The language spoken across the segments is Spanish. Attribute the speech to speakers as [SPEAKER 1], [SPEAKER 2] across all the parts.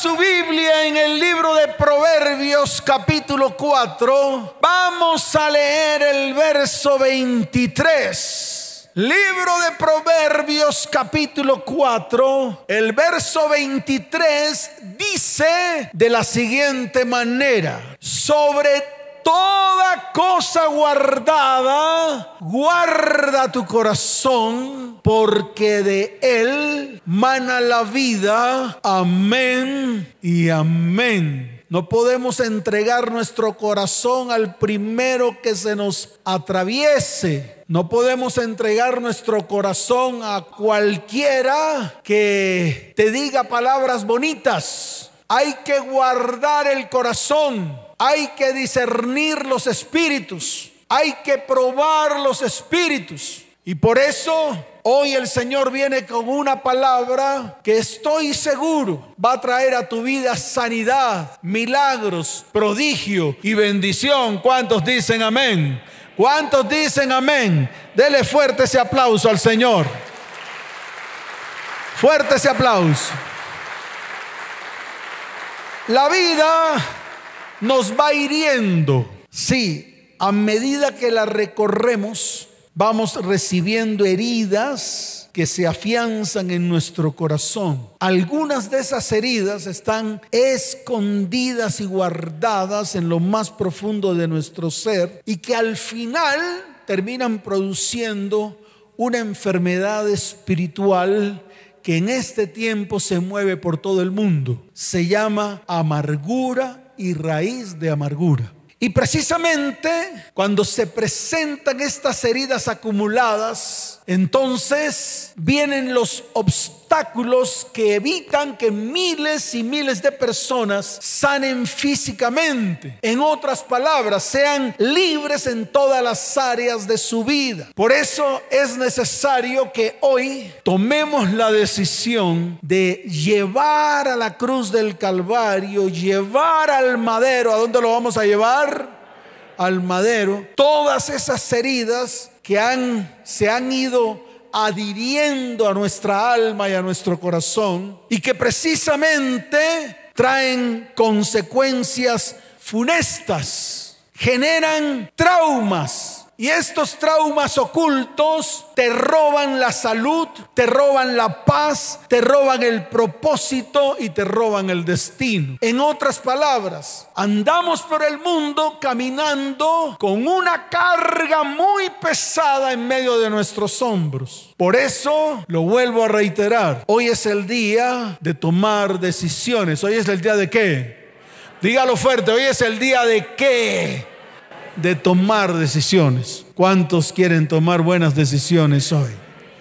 [SPEAKER 1] su Biblia en el libro de Proverbios capítulo 4, vamos a leer el verso 23. Libro de Proverbios capítulo 4, el verso 23 dice de la siguiente manera, sobre toda cosa guardada, guarda tu corazón, porque de él mana la vida. Amén y amén. No podemos entregar nuestro corazón al primero que se nos atraviese. No podemos entregar nuestro corazón a cualquiera que te diga palabras bonitas. Hay que guardar el corazón hay que discernir los espíritus, hay que probar los espíritus. Y por eso hoy el Señor viene con una palabra que estoy seguro va a traer a tu vida sanidad, milagros, prodigio y bendición. ¿Cuántos dicen amén? ¿Cuántos dicen amén? Dele fuerte ese aplauso al Señor. Fuerte ese aplauso. La vida nos va hiriendo. Sí, a medida que la recorremos, vamos recibiendo heridas que se afianzan en nuestro corazón. Algunas de esas heridas están escondidas y guardadas en lo más profundo de nuestro ser y que al final terminan produciendo una enfermedad espiritual que en este tiempo se mueve por todo el mundo. Se llama amargura y raíz de amargura. Y precisamente cuando se presentan estas heridas acumuladas, entonces vienen los obstáculos que evitan que miles y miles de personas sanen físicamente. En otras palabras, sean libres en todas las áreas de su vida. Por eso es necesario que hoy tomemos la decisión de llevar a la cruz del Calvario, llevar al madero. ¿A dónde lo vamos a llevar? Al madero. Todas esas heridas que han, se han ido adhiriendo a nuestra alma y a nuestro corazón y que precisamente traen consecuencias funestas, generan traumas y estos traumas ocultos te roban la salud, te roban la paz, te roban el propósito y te roban el destino. En otras palabras, andamos por el mundo caminando con una carga muy pesada en medio de nuestros hombros. Por eso lo vuelvo a reiterar. Hoy es el día de tomar decisiones. Hoy es el día de qué? Dígalo fuerte, hoy es el día de qué? De tomar decisiones. ¿Cuántos quieren tomar buenas decisiones hoy?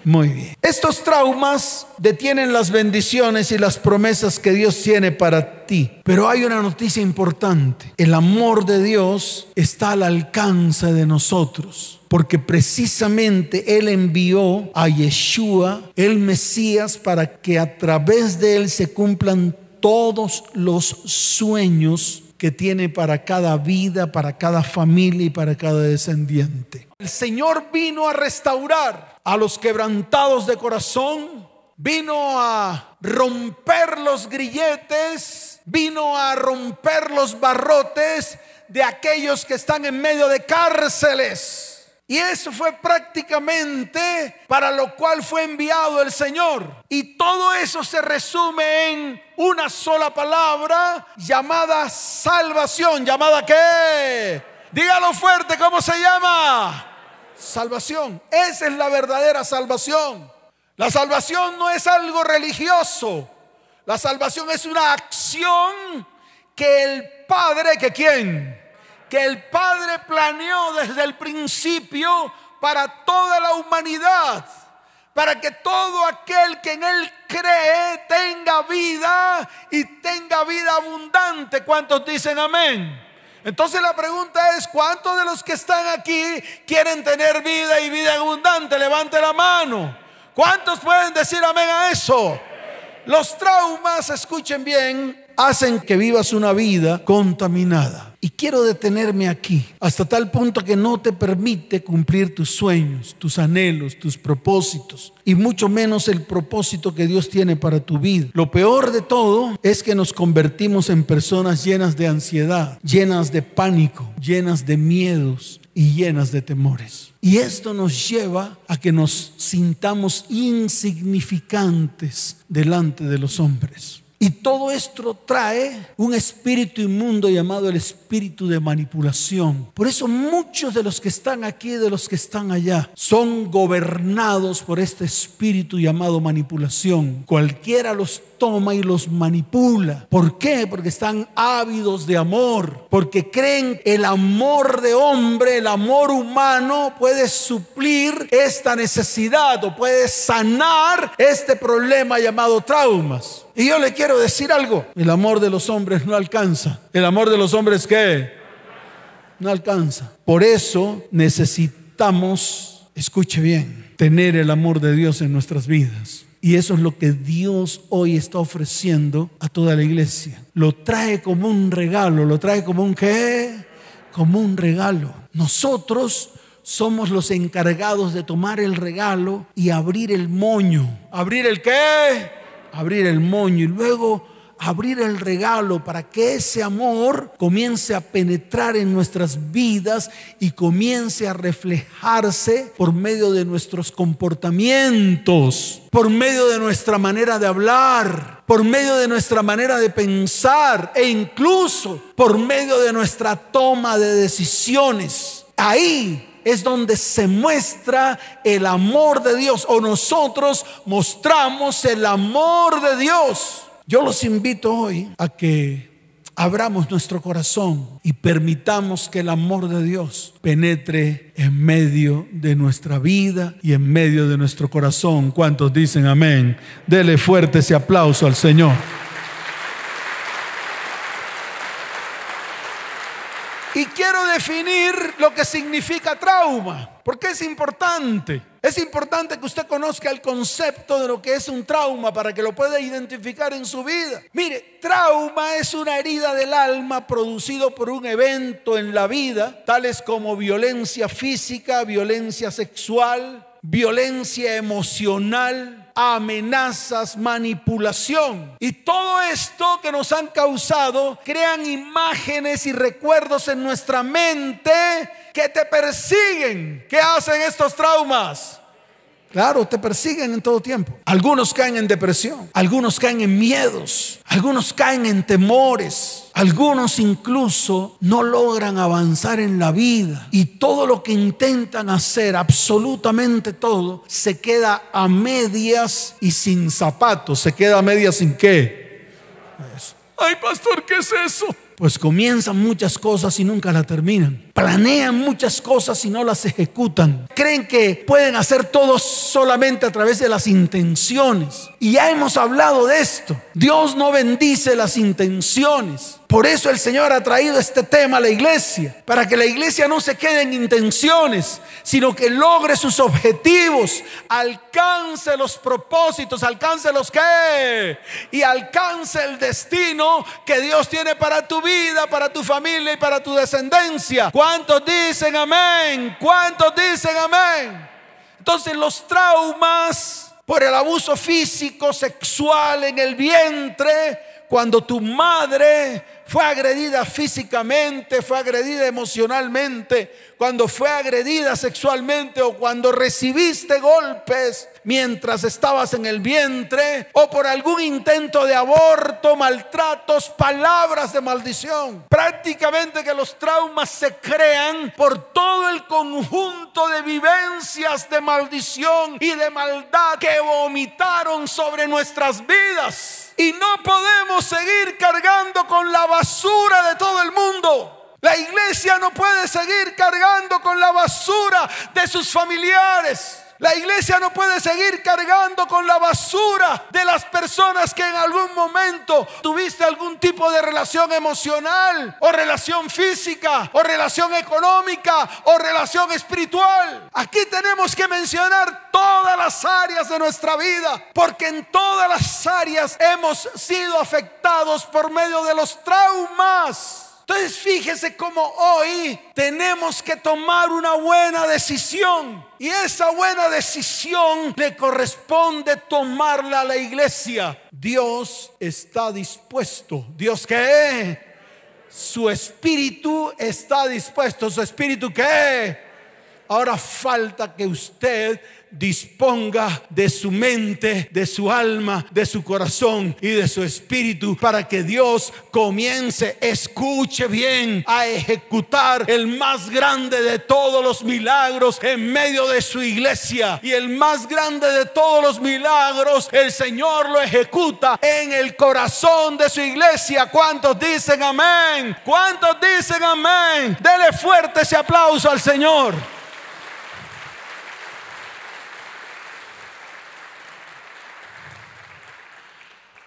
[SPEAKER 1] Muy bien. Estos traumas detienen las bendiciones y las promesas que Dios tiene para ti. Pero hay una noticia importante. El amor de Dios está al alcance de nosotros. Porque precisamente Él envió a Yeshua, el Mesías, para que a través de Él se cumplan todos los sueños que tiene para cada vida, para cada familia y para cada descendiente. El Señor vino a restaurar a los quebrantados de corazón, vino a romper los grilletes, vino a romper los barrotes de aquellos que están en medio de cárceles. Y eso fue prácticamente para lo cual fue enviado el Señor. Y todo eso se resume en una sola palabra llamada salvación. ¿Llamada qué? Dígalo fuerte, ¿cómo se llama? Salvación. Esa es la verdadera salvación. La salvación no es algo religioso. La salvación es una acción que el Padre, que quién? Que el Padre planeó desde el principio para toda la humanidad, para que todo aquel que en Él cree tenga vida y tenga vida abundante. ¿Cuántos dicen amén? Entonces la pregunta es, ¿cuántos de los que están aquí quieren tener vida y vida abundante? Levante la mano. ¿Cuántos pueden decir amén a eso? Los traumas, escuchen bien, hacen que vivas una vida contaminada. Y quiero detenerme aquí, hasta tal punto que no te permite cumplir tus sueños, tus anhelos, tus propósitos, y mucho menos el propósito que Dios tiene para tu vida. Lo peor de todo es que nos convertimos en personas llenas de ansiedad, llenas de pánico, llenas de miedos y llenas de temores. Y esto nos lleva a que nos sintamos insignificantes delante de los hombres. Y todo esto trae un espíritu inmundo llamado el espíritu de manipulación. Por eso muchos de los que están aquí, de los que están allá, son gobernados por este espíritu llamado manipulación. Cualquiera los toma y los manipula. ¿Por qué? Porque están ávidos de amor, porque creen el amor de hombre, el amor humano puede suplir esta necesidad o puede sanar este problema llamado traumas. Y yo le quiero decir algo, el amor de los hombres no alcanza. ¿El amor de los hombres qué? No alcanza. Por eso necesitamos, escuche bien, tener el amor de Dios en nuestras vidas. Y eso es lo que Dios hoy está ofreciendo a toda la iglesia. Lo trae como un regalo, lo trae como un qué? Como un regalo. Nosotros somos los encargados de tomar el regalo y abrir el moño. ¿Abrir el qué? Abrir el moño y luego abrir el regalo para que ese amor comience a penetrar en nuestras vidas y comience a reflejarse por medio de nuestros comportamientos, por medio de nuestra manera de hablar, por medio de nuestra manera de pensar e incluso por medio de nuestra toma de decisiones. Ahí es donde se muestra el amor de Dios o nosotros mostramos el amor de Dios. Yo los invito hoy a que abramos nuestro corazón y permitamos que el amor de Dios penetre en medio de nuestra vida y en medio de nuestro corazón. ¿Cuántos dicen amén? Dele fuerte ese aplauso al Señor. Y quiero definir lo que significa trauma, porque es importante. Es importante que usted conozca el concepto de lo que es un trauma para que lo pueda identificar en su vida. Mire, trauma es una herida del alma producido por un evento en la vida, tales como violencia física, violencia sexual, violencia emocional, amenazas, manipulación. Y todo esto que nos han causado crean imágenes y recuerdos en nuestra mente que te persiguen. ¿Qué hacen estos traumas? Claro, te persiguen en todo tiempo. Algunos caen en depresión, algunos caen en miedos, algunos caen en temores, algunos incluso no logran avanzar en la vida y todo lo que intentan hacer, absolutamente todo, se queda a medias y sin zapatos. ¿Se queda a medias sin qué? Ay, pastor, ¿qué es eso? Pues comienzan muchas cosas y nunca la terminan. Planean muchas cosas y no las ejecutan. Creen que pueden hacer todo solamente a través de las intenciones. Y ya hemos hablado de esto. Dios no bendice las intenciones. Por eso el Señor ha traído este tema a la iglesia, para que la iglesia no se quede en intenciones, sino que logre sus objetivos, alcance los propósitos, alcance los que y alcance el destino que Dios tiene para tu vida, para tu familia y para tu descendencia. ¿Cuántos dicen amén? ¿Cuántos dicen amén? Entonces los traumas por el abuso físico, sexual en el vientre, cuando tu madre fue agredida físicamente, fue agredida emocionalmente, cuando fue agredida sexualmente o cuando recibiste golpes mientras estabas en el vientre o por algún intento de aborto, maltratos, palabras de maldición. Prácticamente que los traumas se crean por todo el conjunto de vivencias de maldición y de maldad que vomitaron sobre nuestras vidas. Y no podemos seguir cargando con la basura de todo el mundo. La iglesia no puede seguir cargando con la basura de sus familiares. La iglesia no puede seguir cargando con la basura de las personas que en algún momento tuviste algún tipo de relación emocional o relación física o relación económica o relación espiritual. Aquí tenemos que mencionar todas las áreas de nuestra vida porque en todas las áreas hemos sido afectados por medio de los traumas. Entonces fíjese cómo hoy tenemos que tomar una buena decisión. Y esa buena decisión le corresponde tomarla a la iglesia. Dios está dispuesto. ¿Dios qué? Su espíritu está dispuesto. ¿Su espíritu qué? Ahora falta que usted disponga de su mente, de su alma, de su corazón y de su espíritu para que Dios comience, escuche bien, a ejecutar el más grande de todos los milagros en medio de su iglesia. Y el más grande de todos los milagros, el Señor lo ejecuta en el corazón de su iglesia. ¿Cuántos dicen amén? ¿Cuántos dicen amén? Dele fuerte ese aplauso al Señor.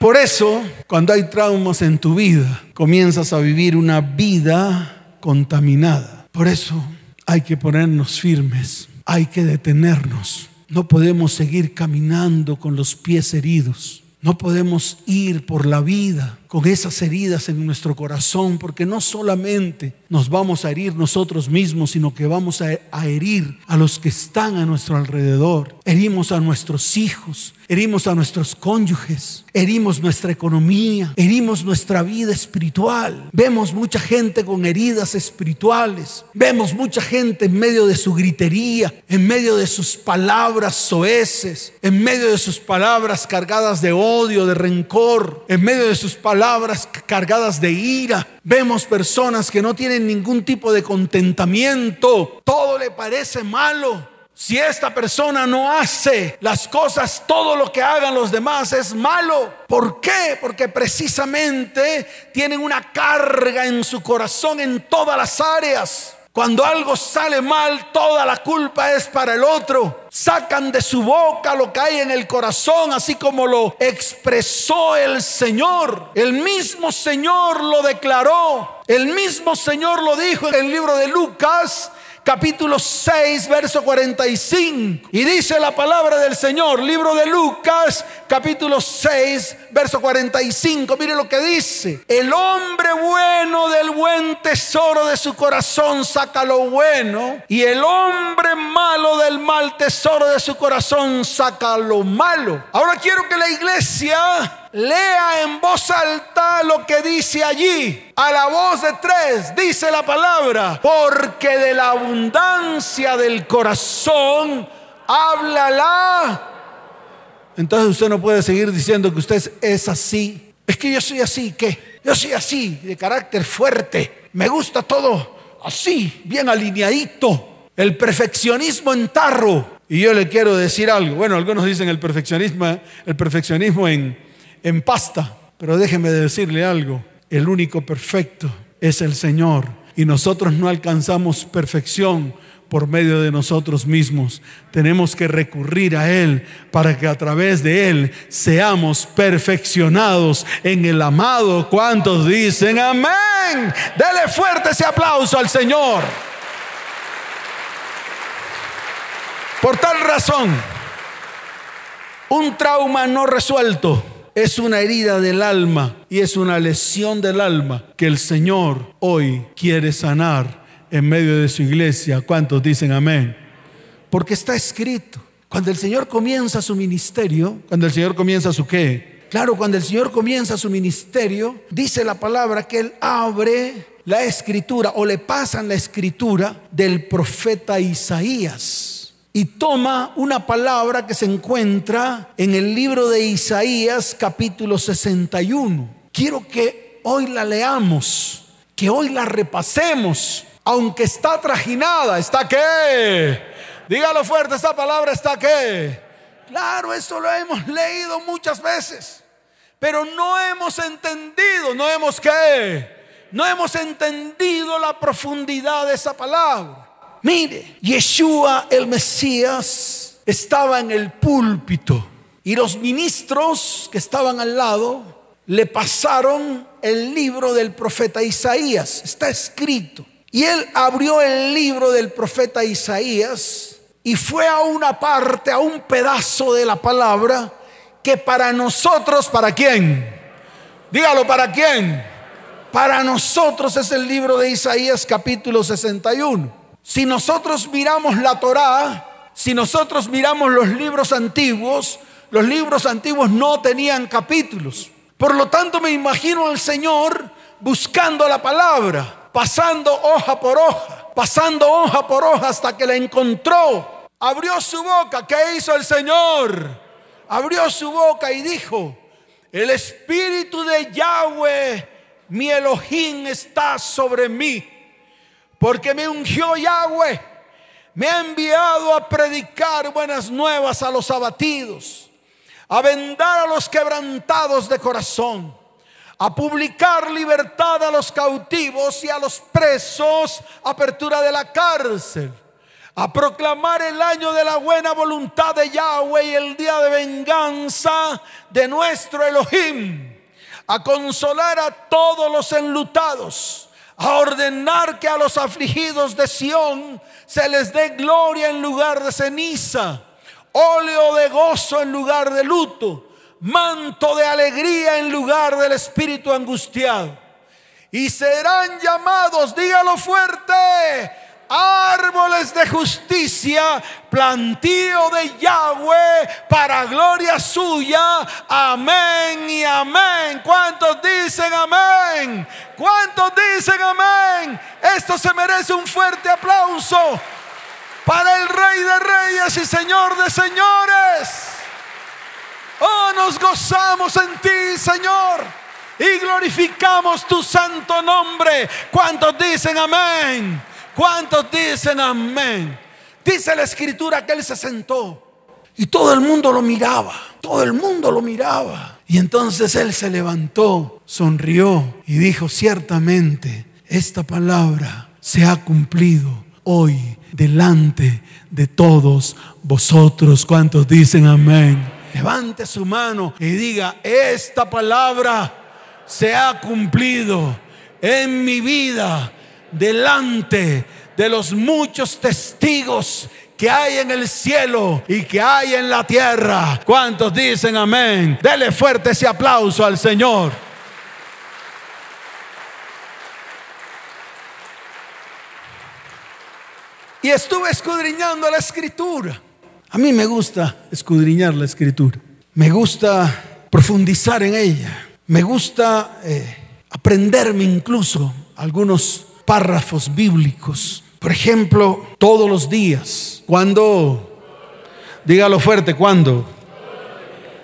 [SPEAKER 1] Por eso, cuando hay traumas en tu vida, comienzas a vivir una vida contaminada. Por eso hay que ponernos firmes, hay que detenernos. No podemos seguir caminando con los pies heridos. No podemos ir por la vida con esas heridas en nuestro corazón, porque no solamente nos vamos a herir nosotros mismos, sino que vamos a, herir a los que están a nuestro alrededor. Herimos a nuestros hijos, herimos a nuestros cónyuges, herimos nuestra economía, herimos nuestra vida espiritual. Vemos mucha gente con heridas espirituales, vemos mucha gente en medio de su gritería, en medio de sus palabras soeces, en medio de sus palabras cargadas de odio, de rencor, en medio de sus palabras palabras cargadas de ira. Vemos personas que no tienen ningún tipo de contentamiento. Todo le parece malo. Si esta persona no hace las cosas, todo lo que hagan los demás es malo. ¿Por qué? Porque precisamente tienen una carga en su corazón en todas las áreas. Cuando algo sale mal, toda la culpa es para el otro. Sacan de su boca lo que hay en el corazón, así como lo expresó el Señor. El mismo Señor lo declaró. El mismo Señor lo dijo en el libro de Lucas capítulo 6, verso 45. Y dice la palabra del Señor, libro de Lucas, capítulo 6, verso 45. Mire lo que dice. El hombre bueno del buen tesoro de su corazón saca lo bueno. Y el hombre malo del mal tesoro de su corazón saca lo malo. Ahora quiero que la iglesia Lea en voz alta lo que dice allí. A la voz de tres dice la palabra, porque de la abundancia del corazón habla la... Entonces usted no puede seguir diciendo que usted es así. Es que yo soy así, ¿qué? Yo soy así, de carácter fuerte. Me gusta todo así, bien alineadito. El perfeccionismo en tarro. Y yo le quiero decir algo. Bueno, algunos dicen el perfeccionismo, el perfeccionismo en, en pasta. Pero déjeme decirle algo, el único perfecto es el Señor y nosotros no alcanzamos perfección por medio de nosotros mismos. Tenemos que recurrir a Él para que a través de Él seamos perfeccionados en el amado. ¿Cuántos dicen amén? Dele fuerte ese aplauso al Señor. Por tal razón, un trauma no resuelto es una herida del alma y es una lesión del alma que el Señor hoy quiere sanar en medio de su iglesia. ¿Cuántos dicen amén? Porque está escrito. Cuando el Señor comienza su ministerio, cuando el Señor comienza su qué? Claro, cuando el Señor comienza su ministerio, dice la palabra que Él abre la escritura o le pasan la escritura del profeta Isaías y toma una palabra que se encuentra en el libro de Isaías capítulo 61. Quiero que hoy la leamos, que hoy la repasemos, aunque está trajinada, ¿está qué? Dígalo fuerte, esta palabra está qué? Claro, eso lo hemos leído muchas veces, pero no hemos entendido, no hemos qué? No hemos entendido la profundidad de esa palabra. Mire, Yeshua el Mesías estaba en el púlpito y los ministros que estaban al lado le pasaron el libro del profeta Isaías. Está escrito. Y él abrió el libro del profeta Isaías y fue a una parte, a un pedazo de la palabra que para nosotros, ¿para quién? Dígalo, ¿para quién? para nosotros es el libro de Isaías capítulo 61. Si nosotros miramos la Torá, si nosotros miramos los libros antiguos, los libros antiguos no tenían capítulos. Por lo tanto, me imagino al Señor buscando la palabra, pasando hoja por hoja, pasando hoja por hoja hasta que la encontró. Abrió su boca. ¿Qué hizo el Señor? Abrió su boca y dijo, el espíritu de Yahweh, mi Elohim, está sobre mí, porque me ungió Yahweh, me ha enviado a predicar buenas nuevas a los abatidos a vendar a los quebrantados de corazón, a publicar libertad a los cautivos y a los presos, apertura de la cárcel, a proclamar el año de la buena voluntad de Yahweh y el día de venganza de nuestro Elohim, a consolar a todos los enlutados, a ordenar que a los afligidos de Sión se les dé gloria en lugar de ceniza óleo de gozo en lugar de luto, manto de alegría en lugar del espíritu angustiado. Y serán llamados, dígalo fuerte, árboles de justicia, plantío de Yahweh para gloria suya. Amén y amén. ¿Cuántos dicen amén? ¿Cuántos dicen amén? Esto se merece un fuerte aplauso para el Rey de Reyes y Señor de Señores. Oh, nos gozamos en ti, Señor, y glorificamos tu santo nombre. ¿Cuántos dicen amén? ¿Cuántos dicen amén? Dice la escritura que él se sentó y todo el mundo lo miraba, todo el mundo lo miraba. Y entonces él se levantó, sonrió y dijo, ciertamente, esta palabra se ha cumplido hoy delante de todos vosotros. ¿Cuántos dicen amén? Levante su mano y diga, esta palabra se ha cumplido en mi vida delante de los muchos testigos que hay en el cielo y que hay en la tierra. ¿Cuántos dicen amén? Dele fuerte ese aplauso al Señor. Y estuve escudriñando la escritura. A mí me gusta escudriñar la escritura. Me gusta profundizar en ella. Me gusta eh, aprenderme incluso algunos párrafos bíblicos. Por ejemplo, todos los días. Cuando, dígalo fuerte, cuando.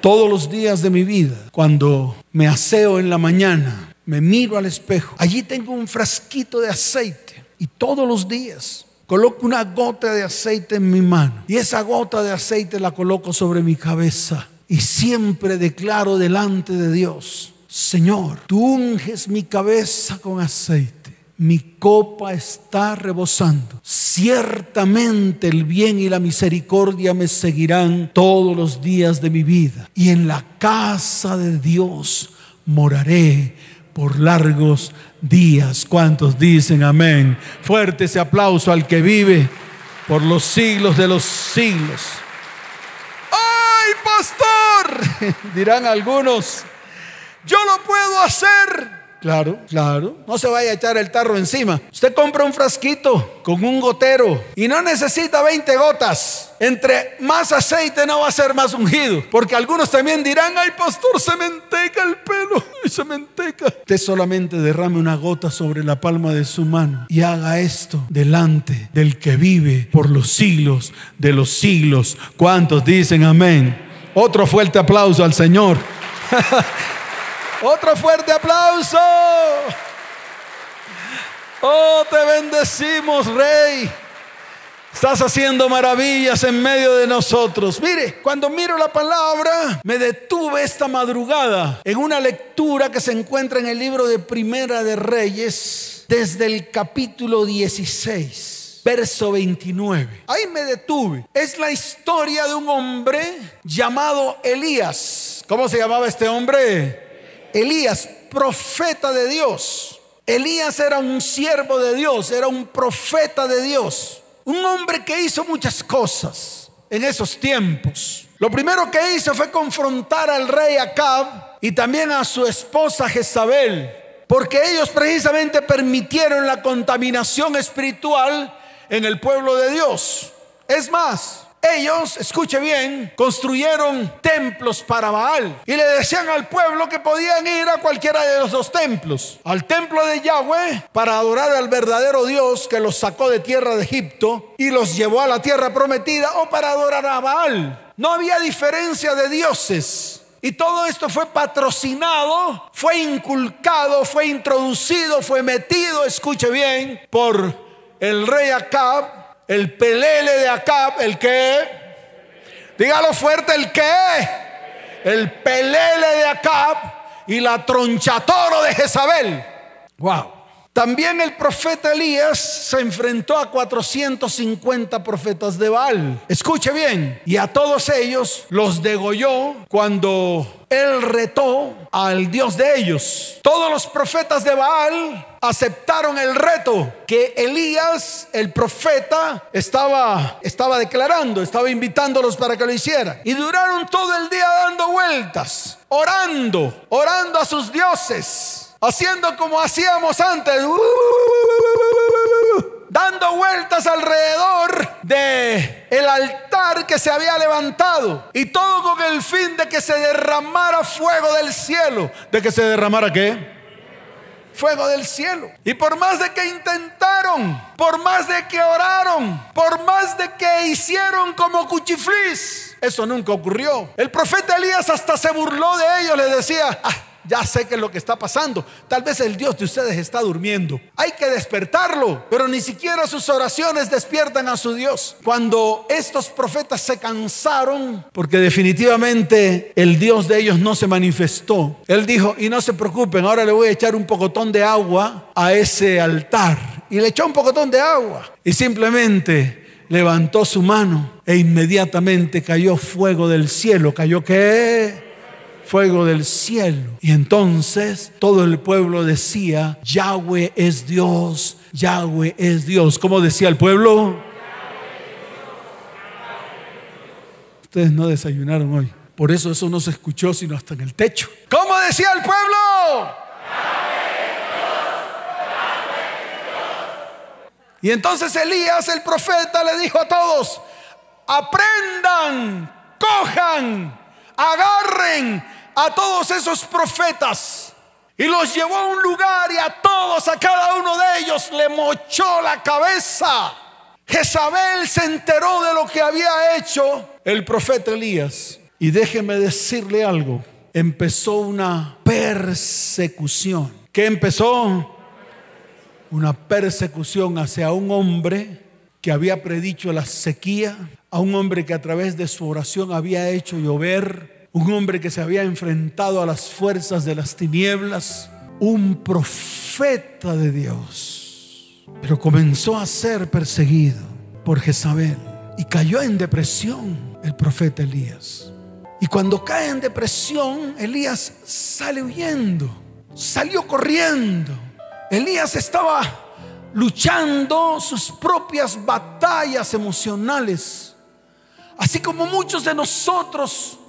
[SPEAKER 1] Todos los días de mi vida. Cuando me aseo en la mañana, me miro al espejo. Allí tengo un frasquito de aceite. Y todos los días coloco una gota de aceite en mi mano y esa gota de aceite la coloco sobre mi cabeza y siempre declaro delante de Dios, Señor, tú unges mi cabeza con aceite. Mi copa está rebosando. Ciertamente el bien y la misericordia me seguirán todos los días de mi vida. Y en la casa de Dios moraré por largos días. ¿Cuántos dicen amén? Fuerte ese aplauso al que vive por los siglos de los siglos. ¡Ay, pastor! Dirán algunos, yo lo puedo hacer Claro, claro. No se vaya a echar el tarro encima. Usted compra un frasquito con un gotero y no necesita 20 gotas. Entre más aceite no va a ser más ungido. Porque algunos también dirán, ay pastor, se me enteca el pelo. Se me enteca. Usted solamente derrame una gota sobre la palma de su mano y haga esto delante del que vive por los siglos de los siglos. ¿Cuántos dicen amén? Otro fuerte aplauso al Señor. Otro fuerte aplauso. Oh, te bendecimos, Rey. Estás haciendo maravillas en medio de nosotros. Mire, cuando miro la palabra, me detuve esta madrugada en una lectura que se encuentra en el libro de Primera de Reyes, desde el capítulo 16, verso 29. Ahí me detuve. Es la historia de un hombre llamado Elías. ¿Cómo se llamaba este hombre? Elías, profeta de Dios. Elías era un siervo de Dios, era un profeta de Dios. Un hombre que hizo muchas cosas en esos tiempos. Lo primero que hizo fue confrontar al rey Acab y también a su esposa Jezabel. porque ellos precisamente permitieron la contaminación espiritual en el pueblo de Dios. Es más, ellos, escuche bien, construyeron templos para Baal y le decían al pueblo que podían ir a cualquiera de los dos templos. Al templo de Yahweh para adorar al verdadero Dios que los sacó de tierra de Egipto y los llevó a la tierra prometida o para adorar a Baal. No había diferencia de dioses. Y todo esto fue patrocinado, fue inculcado, fue introducido, fue metido, escuche bien, por el rey Acab el pelele de Acab, el que, dígalo fuerte, el que, el pelele de Acab y la tronchatoro de Jezabel. Wow. También el profeta Elías se enfrentó a 450 profetas de Baal. Escuche bien. Y a todos ellos los degolló cuando él retó al Dios de ellos. Todos los profetas de Baal aceptaron el reto que Elías, el profeta, estaba, estaba declarando, estaba invitándolos para que lo hiciera. Y duraron todo el día dando vueltas, orando, orando a sus dioses haciendo como hacíamos antes, dando vueltas alrededor de el altar que se había levantado y todo con el fin de que se derramara fuego del cielo, de que se derramara qué? fuego del cielo. Y por más de que intentaron, por más de que oraron, por más de que hicieron como cuchiflis, eso nunca ocurrió. El profeta Elías hasta se burló de ellos, le decía, ah, ya sé que es lo que está pasando. Tal vez el Dios de ustedes está durmiendo. Hay que despertarlo, pero ni siquiera sus oraciones despiertan a su Dios. Cuando estos profetas se cansaron, porque definitivamente el Dios de ellos no se manifestó, él dijo, y no se preocupen, ahora le voy a echar un pocotón de agua a ese altar. Y le echó un pocotón de agua. Y simplemente levantó su mano e inmediatamente cayó fuego del cielo. ¿Cayó qué? Fuego del cielo. Y entonces todo el pueblo decía, Yahweh es Dios, Yahweh es Dios. ¿Cómo decía el pueblo? Ustedes no desayunaron hoy. Por eso eso no se escuchó sino hasta en el techo. ¿Cómo decía el pueblo? Y entonces Elías, el profeta, le dijo a todos, aprendan, cojan, agarren a todos esos profetas y los llevó a un lugar y a todos, a cada uno de ellos le mochó la cabeza. Jezabel se enteró de lo que había hecho el profeta Elías. Y déjeme decirle algo, empezó una persecución. ¿Qué empezó? Una persecución hacia un hombre que había predicho la sequía, a un hombre que a través de su oración había hecho llover un hombre que se había enfrentado a las fuerzas de las tinieblas, un profeta de Dios, pero comenzó a ser perseguido por Jezabel y cayó en depresión el profeta Elías. Y cuando cae en depresión, Elías sale huyendo, salió corriendo. Elías estaba luchando sus propias batallas emocionales, así como muchos de nosotros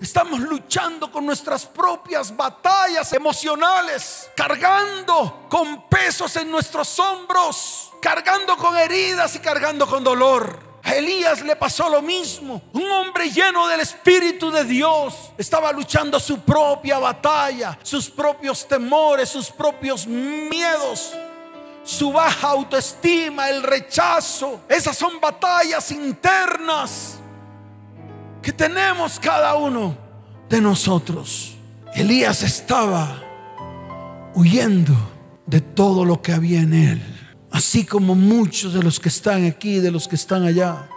[SPEAKER 1] Estamos luchando con nuestras propias batallas emocionales, cargando con pesos en nuestros hombros, cargando con heridas y cargando con dolor. A Elías le pasó lo mismo. Un hombre lleno del Espíritu de Dios estaba luchando su propia batalla, sus propios temores, sus propios miedos, su baja autoestima, el rechazo. Esas son batallas internas que tenemos cada uno de nosotros. Elías estaba huyendo de todo lo que había en él, así como muchos de los que están aquí, de los que están allá,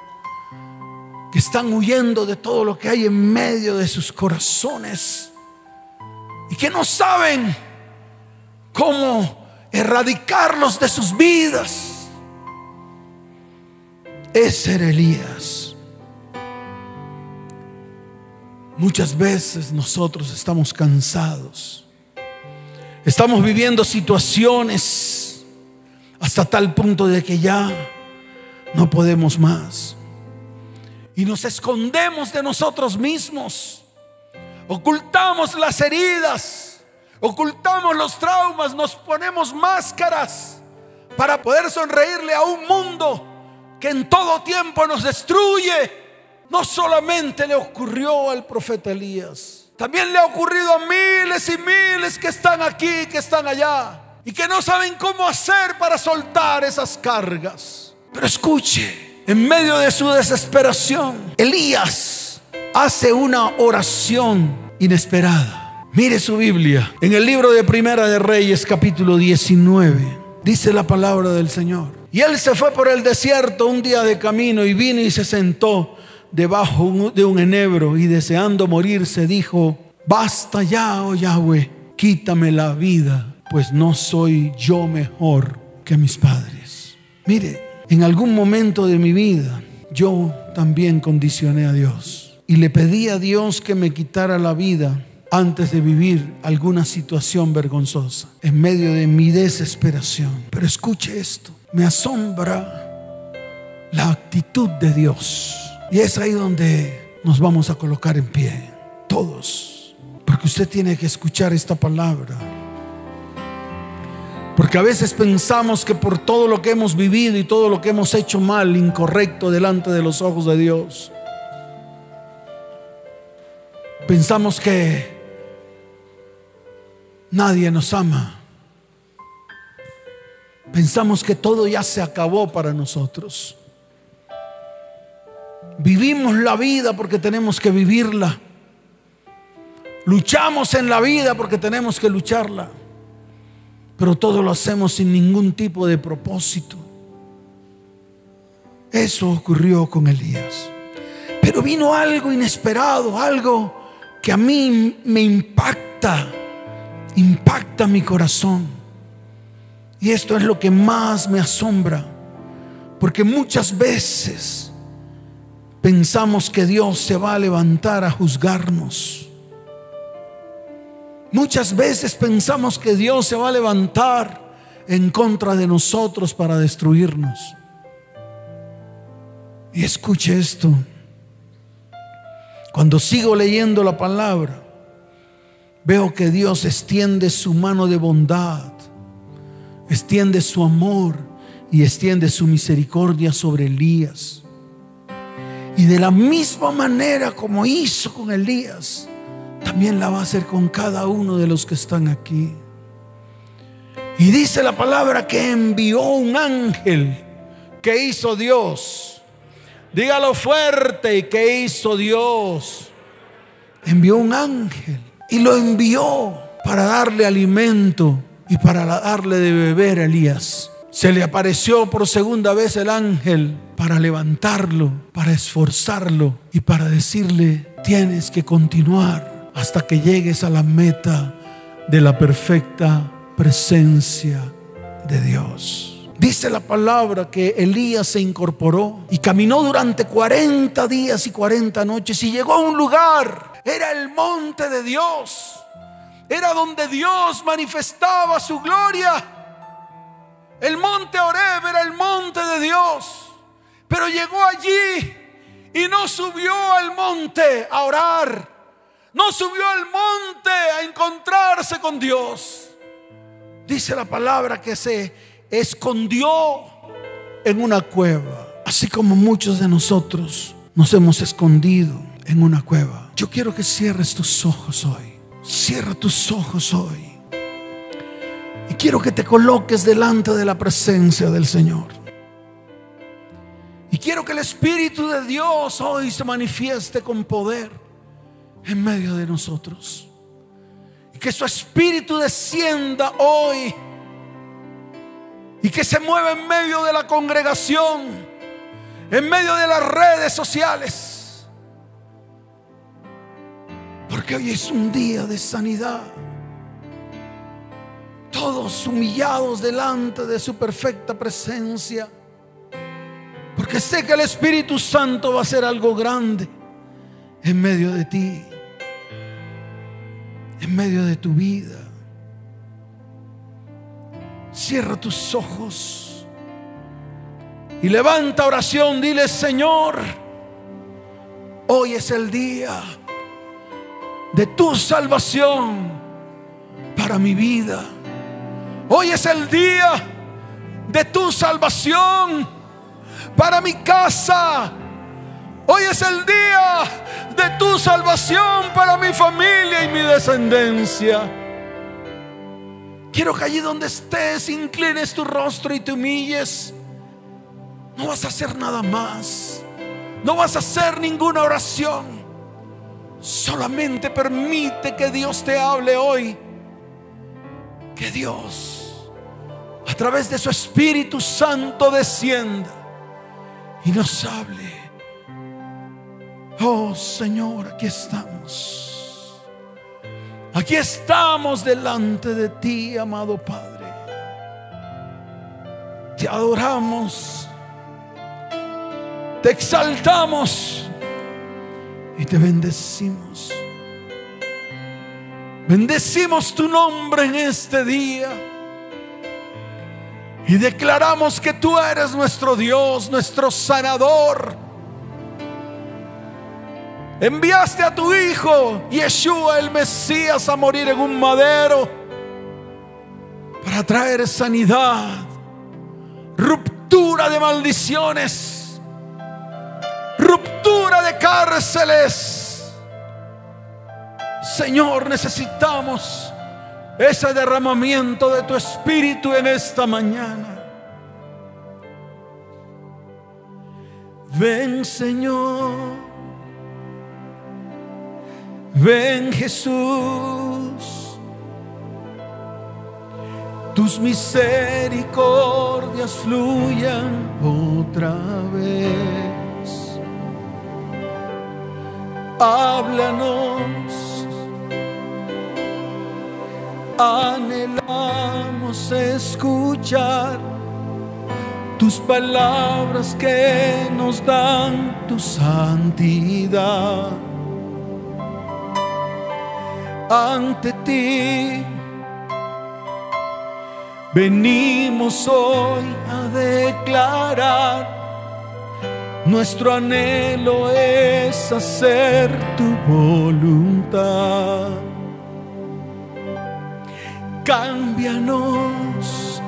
[SPEAKER 1] que están huyendo de todo lo que hay en medio de sus corazones y que no saben cómo erradicarlos de sus vidas. Ese era Elías. Muchas veces nosotros estamos cansados. Estamos viviendo situaciones hasta tal punto de que ya no podemos más. Y nos escondemos de nosotros mismos. Ocultamos las heridas. Ocultamos los traumas, nos ponemos máscaras para poder sonreírle a un mundo que en todo tiempo nos destruye. No solamente le ocurrió al profeta Elías, también le ha ocurrido a miles y miles que están aquí, que están allá y que no saben cómo hacer para soltar esas cargas. Pero escuche, en medio de su desesperación, Elías hace una oración inesperada. Mire su Biblia, en el libro de Primera de Reyes capítulo 19, dice la palabra del Señor. Y él se fue por el desierto un día de camino y vino y se sentó debajo de un enebro y deseando morirse dijo, basta ya, oh Yahweh, quítame la vida pues no soy yo mejor que mis padres. Mire, en algún momento de mi vida yo también condicioné a Dios y le pedí a Dios que me quitara la vida antes de vivir alguna situación vergonzosa, en medio de mi desesperación. Pero escuche esto, me asombra la actitud de Dios. Y es ahí donde nos vamos a colocar en pie, todos, porque usted tiene que escuchar esta palabra porque a veces pensamos que por todo lo que hemos vivido y todo lo que hemos hecho mal, incorrecto delante de los ojos de Dios, pensamos que nadie nos ama. Pensamos que todo ya se acabó para nosotros. Vivimos la vida porque tenemos que vivirla. Luchamos en la vida porque tenemos que lucharla pero todo lo hacemos sin ningún tipo de propósito. Eso ocurrió con Elías. Pero vino algo inesperado, algo que a mí me impacta, impacta mi corazón. Y esto es lo que más me asombra, porque muchas veces pensamos que Dios se va a levantar a juzgarnos. Muchas veces pensamos que Dios se va a levantar en contra de nosotros para destruirnos. Y escuche esto. Cuando sigo leyendo la palabra, veo que Dios extiende su mano de bondad, extiende su amor y extiende su misericordia sobre Elías. Y de la misma manera como hizo con Elías, también la va a hacer con cada uno de los que están aquí. Y dice la palabra que envió un ángel que hizo Dios. Dígalo fuerte, ¿y que hizo Dios? Envió un ángel y lo envió para darle alimento y para darle de beber a Elías. Se le apareció por segunda vez el ángel para levantarlo, para esforzarlo y para decirle, tienes que continuar hasta que llegues a la meta de la perfecta presencia de Dios. Dice la palabra que Elías se incorporó y caminó durante 40 días y 40 noches y llegó a un lugar. Era el monte de Dios. Era donde Dios manifestaba su gloria. El monte Oreb era el monte de Dios. Pero llegó allí y no subió al monte a orar no subió al monte a encontrarse con Dios. Dice la palabra que se escondió en una cueva, así como muchos de nosotros nos hemos escondido en una cueva. Yo quiero que cierres tus ojos hoy. Cierra tus ojos hoy. Y quiero que te coloques delante de la presencia del Señor. Y quiero que el Espíritu de Dios hoy se manifieste con poder en medio de nosotros. Y que su espíritu descienda hoy. Y que se mueva en medio de la congregación, en medio de las redes sociales. Porque hoy es un día de sanidad. Todos humillados delante de su perfecta presencia. Porque sé que el Espíritu Santo va a hacer algo grande en medio de ti en medio de tu vida. Cierra tus ojos y levanta oración. Dile, Señor, hoy es el día de tu salvación para para mi vida. Hoy es el día de tu salvación para mi casa. Hoy es el día de tu salvación para mi familia y mi descendencia. Quiero que allí donde estés inclines tu rostro y te humilles. No vas a hacer nada más. No vas a hacer ninguna oración. Solamente permite que Dios te hable hoy. Que Dios, a través de su Espíritu Santo, descienda y nos hable. Oh Señor, aquí estamos. Aquí estamos delante de ti, amado Padre. Te adoramos. Te exaltamos y te bendecimos. Bendecimos tu nombre en este día. Y declaramos que tú eres nuestro Dios, nuestro sanador. Enviaste a tu Hijo, Yeshua el Mesías, a morir en un madero para traer sanidad, ruptura de maldiciones ruptura de cárceles. Señor, necesitamos ese derramamiento de tu espíritu en esta mañana. Ven, Señor. Ven, Jesús. Tus misericordias fluyan otra vez háblanos. Anhelamos escuchar tus palabras que nos dan tu santidad. Ante ti venimos hoy a declarar nuestro anhelo es hacer tu voluntad. Cámbianos.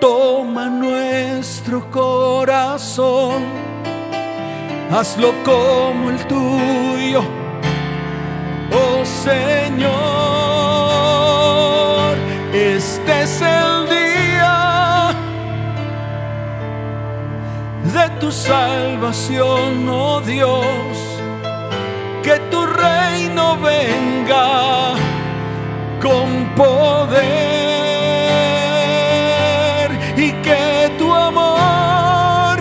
[SPEAKER 1] Toma nuestro corazón. Hazlo como el tuyo. Oh Señor, este es el de tu salvación, oh Dios, que tu reino venga con poder y que tu amor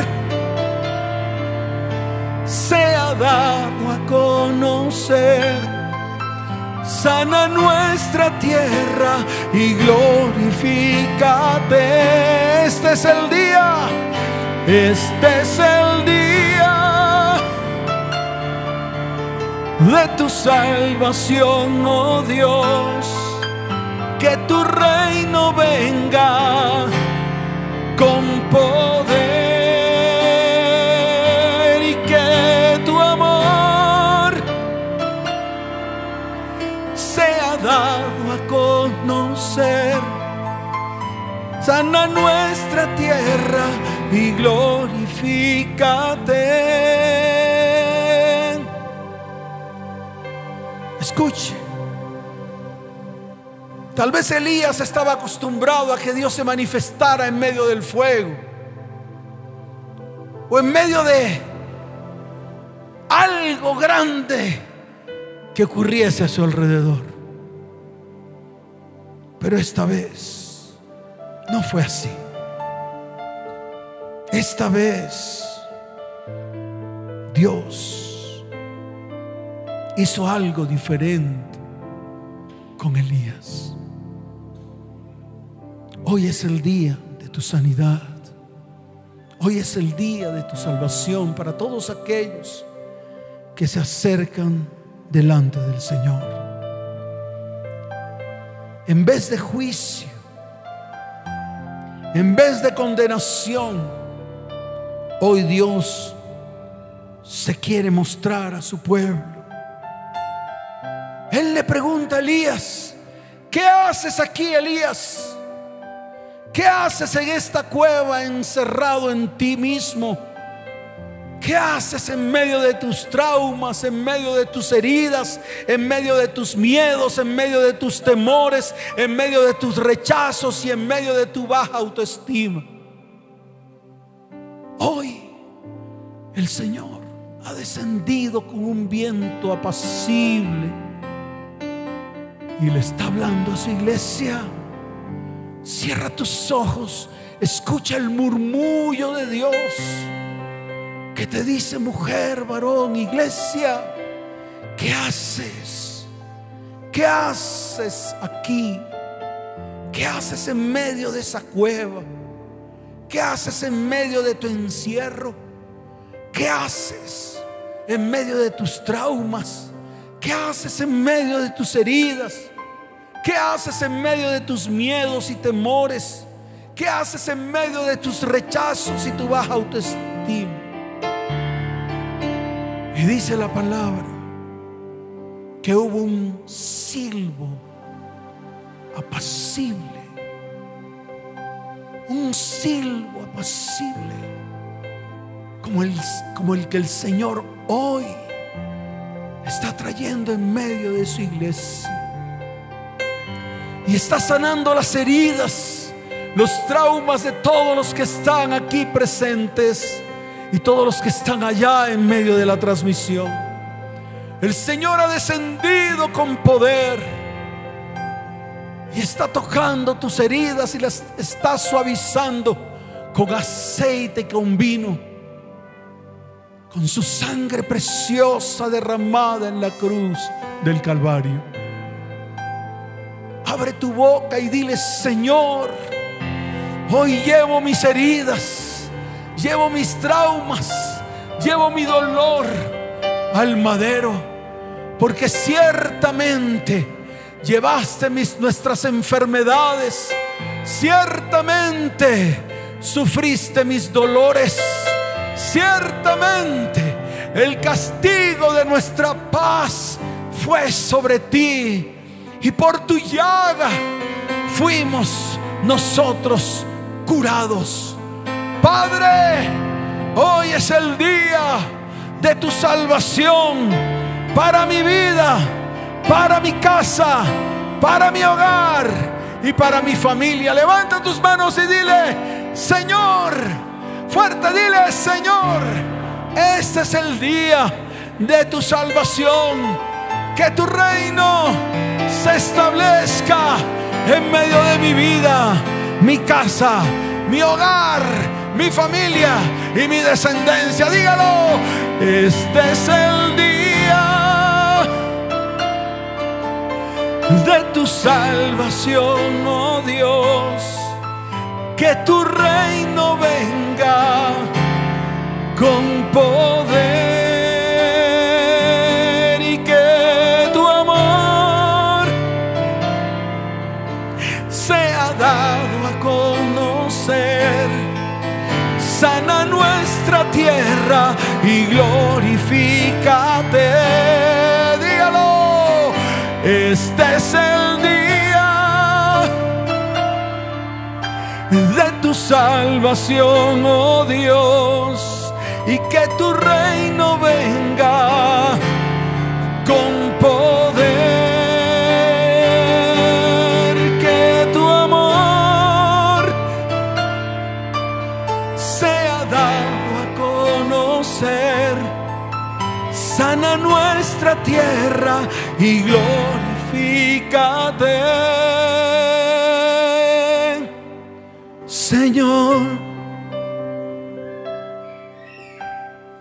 [SPEAKER 1] sea dado a conocer. Sana nuestra tierra y glorifícate. Este es el día este es el día de tu salvación, oh Dios. Que tu reino venga con poder y que tu amor sea dado a conocer. Sana nuestra tierra y glorifícate. Tal vez Elías estaba acostumbrado a que Dios se manifestara en medio del fuego o en medio de algo grande que ocurriese a su alrededor. Pero esta vez no fue así. Esta vez Dios hizo algo diferente con Elías. Hoy es el día de tu sanidad. Hoy es el día de tu salvación para todos aquellos que se acercan delante del Señor. En vez de juicio, en vez de condenación, Hoy Dios se quiere mostrar a su pueblo Él le pregunta a Elías, ¿qué haces aquí, Elías? ¿Qué haces en esta cueva encerrado en ti mismo? ¿Qué haces en medio de tus traumas, en medio de tus heridas, en medio de tus miedos, en medio de tus temores, en medio de tus rechazos y en medio de tu baja autoestima? Hoy el Señor ha descendido con un viento apacible y le está hablando a su iglesia. Cierra tus ojos, escucha el murmullo de Dios que te dice mujer, varón, iglesia, ¿qué haces? ¿Qué haces aquí? ¿Qué haces en medio de esa cueva? ¿Qué haces en medio de tu encierro? ¿Qué haces en medio de tus traumas? ¿Qué haces en medio de tus heridas? ¿Qué haces en medio de tus miedos y temores? ¿Qué haces en medio de tus rechazos y tu baja autoestima? Y dice la palabra que hubo un silbo apacible. Un silbo apacible. Como el, como el que el Señor hoy está trayendo en medio de su iglesia. Y está sanando las heridas, los traumas de todos los que están aquí presentes y todos los que están allá en medio de la transmisión. El Señor ha descendido con poder y está tocando tus heridas y las está suavizando con aceite y con vino, con su sangre preciosa derramada en la cruz del Calvario. Abre tu boca y dile, Señor, hoy llevo mis heridas llevo mis traumas, llevo mi dolor al madero, porque ciertamente llevaste mis, nuestras enfermedades, ciertamente sufriste mis dolores, ciertamente el castigo de nuestra paz fue sobre ti y por tu llaga fuimos nosotros curados. Padre, hoy es el día de tu salvación para mi vida, para mi casa, para mi hogar y para mi familia. Levanta tus manos y dile, Señor, fuerte, dile, Señor, este es el día de tu salvación. Que tu reino se establezca en medio de mi vida, mi casa, mi hogar mi familia y mi descendencia. Dígalo, este es el día de tu salvación, oh Dios. Que tu reino venga con poder sana nuestra tierra y glorifícate. Dígalo, este es el día de tu salvación, oh Dios, y que tu reino venga tierra y glorifícate, Señor.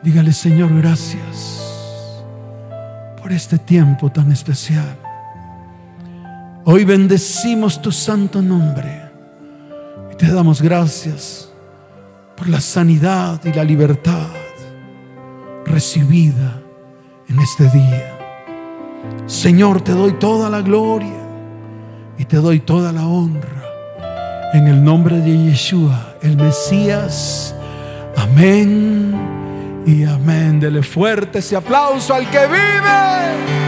[SPEAKER 1] Dígale, Señor, gracias por este tiempo tan especial. Hoy bendecimos tu santo nombre y te damos gracias por la sanidad y la libertad recibida en este día. Señor, te doy toda la gloria y te doy toda la honra. En el nombre de Yeshua, el Mesías. Amén y amén. Dele fuerte ese aplauso al que vive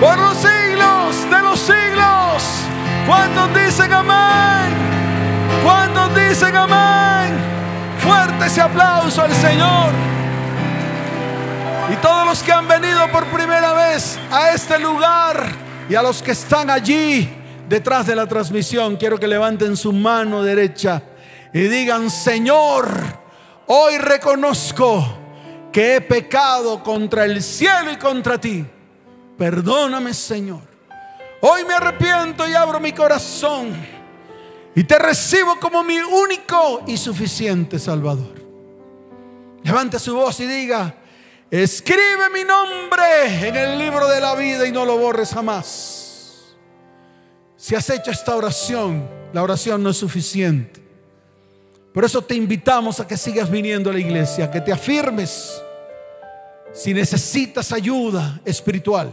[SPEAKER 1] por los siglos de los siglos. ¿Cuántos dicen amén? ¿Cuántos dicen amén? Fuerte ese aplauso al Señor. Y todos los que han venido por primera vez a este lugar y a los que están allí detrás de la transmisión, quiero que levanten su mano derecha y digan, Señor, hoy reconozco que he pecado contra el cielo y contra ti. Perdóname, Señor. Hoy me arrepiento y abro mi corazón y te recibo como mi único y suficiente Salvador. Levante su voz y diga, escribe mi nombre en el libro de la vida y no lo borres jamás. Si has hecho esta oración, la oración no es suficiente. Por eso te invitamos a que sigas viniendo a la iglesia, que te afirmes si necesitas ayuda espiritual.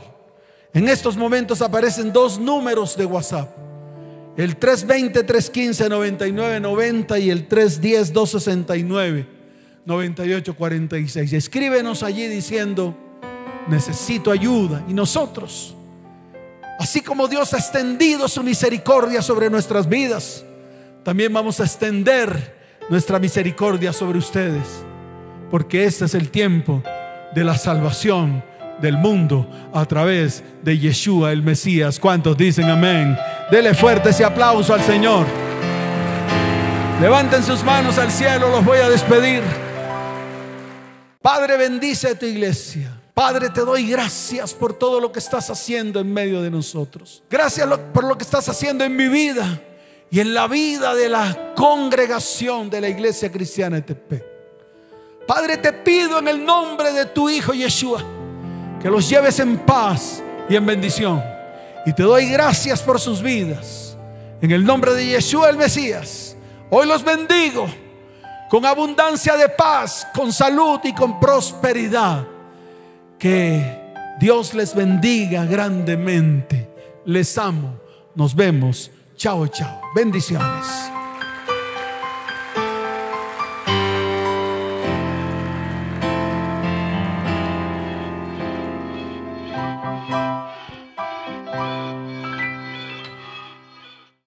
[SPEAKER 1] En estos momentos aparecen dos números de WhatsApp. El 320-315-9990 y el 310-269-9846. Escríbenos allí diciendo, necesito ayuda. Y nosotros, así como Dios ha extendido su misericordia sobre nuestras vidas, también vamos a extender nuestra misericordia sobre ustedes, porque este es el tiempo de la salvación del mundo a través de Yeshua el Mesías. ¿Cuántos dicen amén? Dele fuerte ese aplauso al Señor. Levanten sus manos al cielo, los voy a despedir. Padre, bendice a tu iglesia. Padre, te doy gracias por todo lo que estás haciendo en medio de nosotros. Gracias por lo que estás haciendo en mi vida y en la vida de la congregación de la iglesia cristiana de. Padre, te pido en el nombre de tu Hijo Yeshua que los lleves en paz y en bendición. Y te doy gracias por sus vidas. En el nombre de Yeshua el Mesías, hoy los bendigo con abundancia de paz, con salud y con prosperidad. Que Dios les bendiga grandemente. Les amo. Nos vemos Chao, chao. Bendiciones.